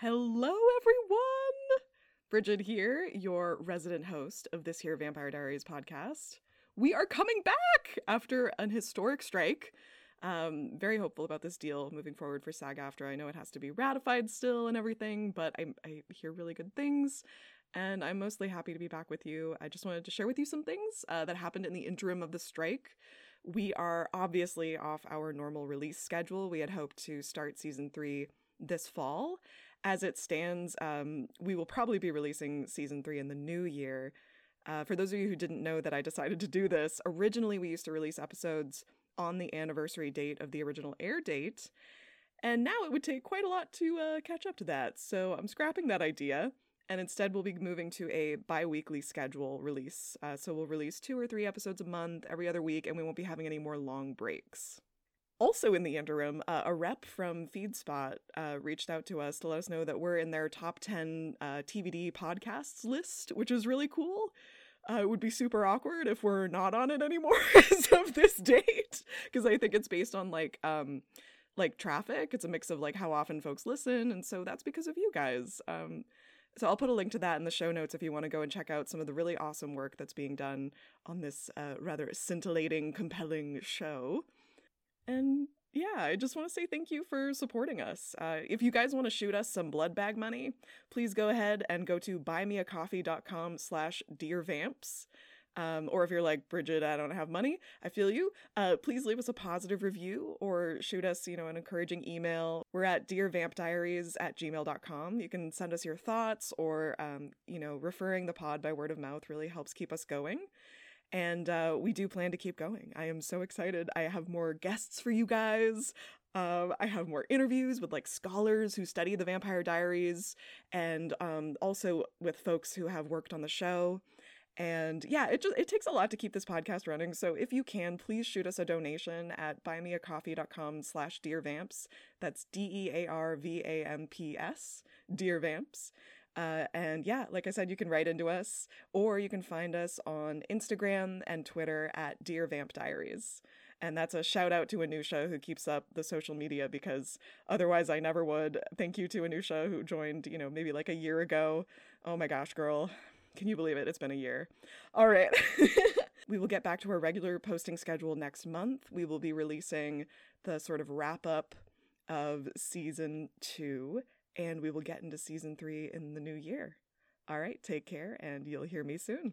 Hello, everyone! Brigid here, your resident host of this here Vampire Diaries podcast. We are coming back after an historic strike. Um, very hopeful about this deal moving forward for SAG-AFTRA. I know it has to be ratified still and everything, but I, I hear really good things, and I'm mostly happy to be back with you. I just wanted to share with you some things uh, that happened in the interim of the strike. We are obviously off our normal release schedule. We had hoped to start season three this fall, as it stands, um, we will probably be releasing season three in the new year. Uh, for those of you who didn't know that I decided to do this, originally we used to release episodes on the anniversary date of the original air date, and now it would take quite a lot to uh, catch up to that. So I'm scrapping that idea, and instead we'll be moving to a bi weekly schedule release. Uh, so we'll release two or three episodes a month every other week, and we won't be having any more long breaks. Also, in the interim, uh, a rep from FeedSpot uh, reached out to us to let us know that we're in their top 10 uh, TVD podcasts list, which is really cool. Uh, it would be super awkward if we're not on it anymore as of this date, because I think it's based on like um, like traffic. It's a mix of like how often folks listen, and so that's because of you guys. Um, so I'll put a link to that in the show notes if you want to go and check out some of the really awesome work that's being done on this uh, rather scintillating, compelling show. And yeah, I just want to say thank you for supporting us. Uh, if you guys want to shoot us some blood bag money, please go ahead and go to buymeacoffee.com slash dearvamps. Um, or if you're like, Brigid, I don't have money, I feel you. Uh, please leave us a positive review or shoot us, you know, an encouraging email. We're at dearvampdiaries at gmail.com. You can send us your thoughts or, um, you know, referring the pod by word of mouth really helps keep us going. And uh, we do plan to keep going. I am so excited. I have more guests for you guys. Um, I have more interviews with like scholars who study the Vampire Diaries, and um, also with folks who have worked on the show. And yeah, it just it takes a lot to keep this podcast running. So if you can, please shoot us a donation at buymeacoffee.com slash dearvamps. That's D-E-A-R-V-A-M-P-S, Dear Vamps. Uh, and yeah, like I said, you can write into us, or you can find us on Instagram and Twitter at Dear Vamp Diaries. And that's a shout out to Anusha who keeps up the social media because otherwise I never would. Thank you to Anusha who joined, you know, maybe like a year ago. Oh my gosh, girl. Can you believe it? It's been a year. All right. we will get back to our regular posting schedule next month. We will be releasing the sort of wrap up of season two and we will get into season three in the new year. All right, take care, and you'll hear me soon.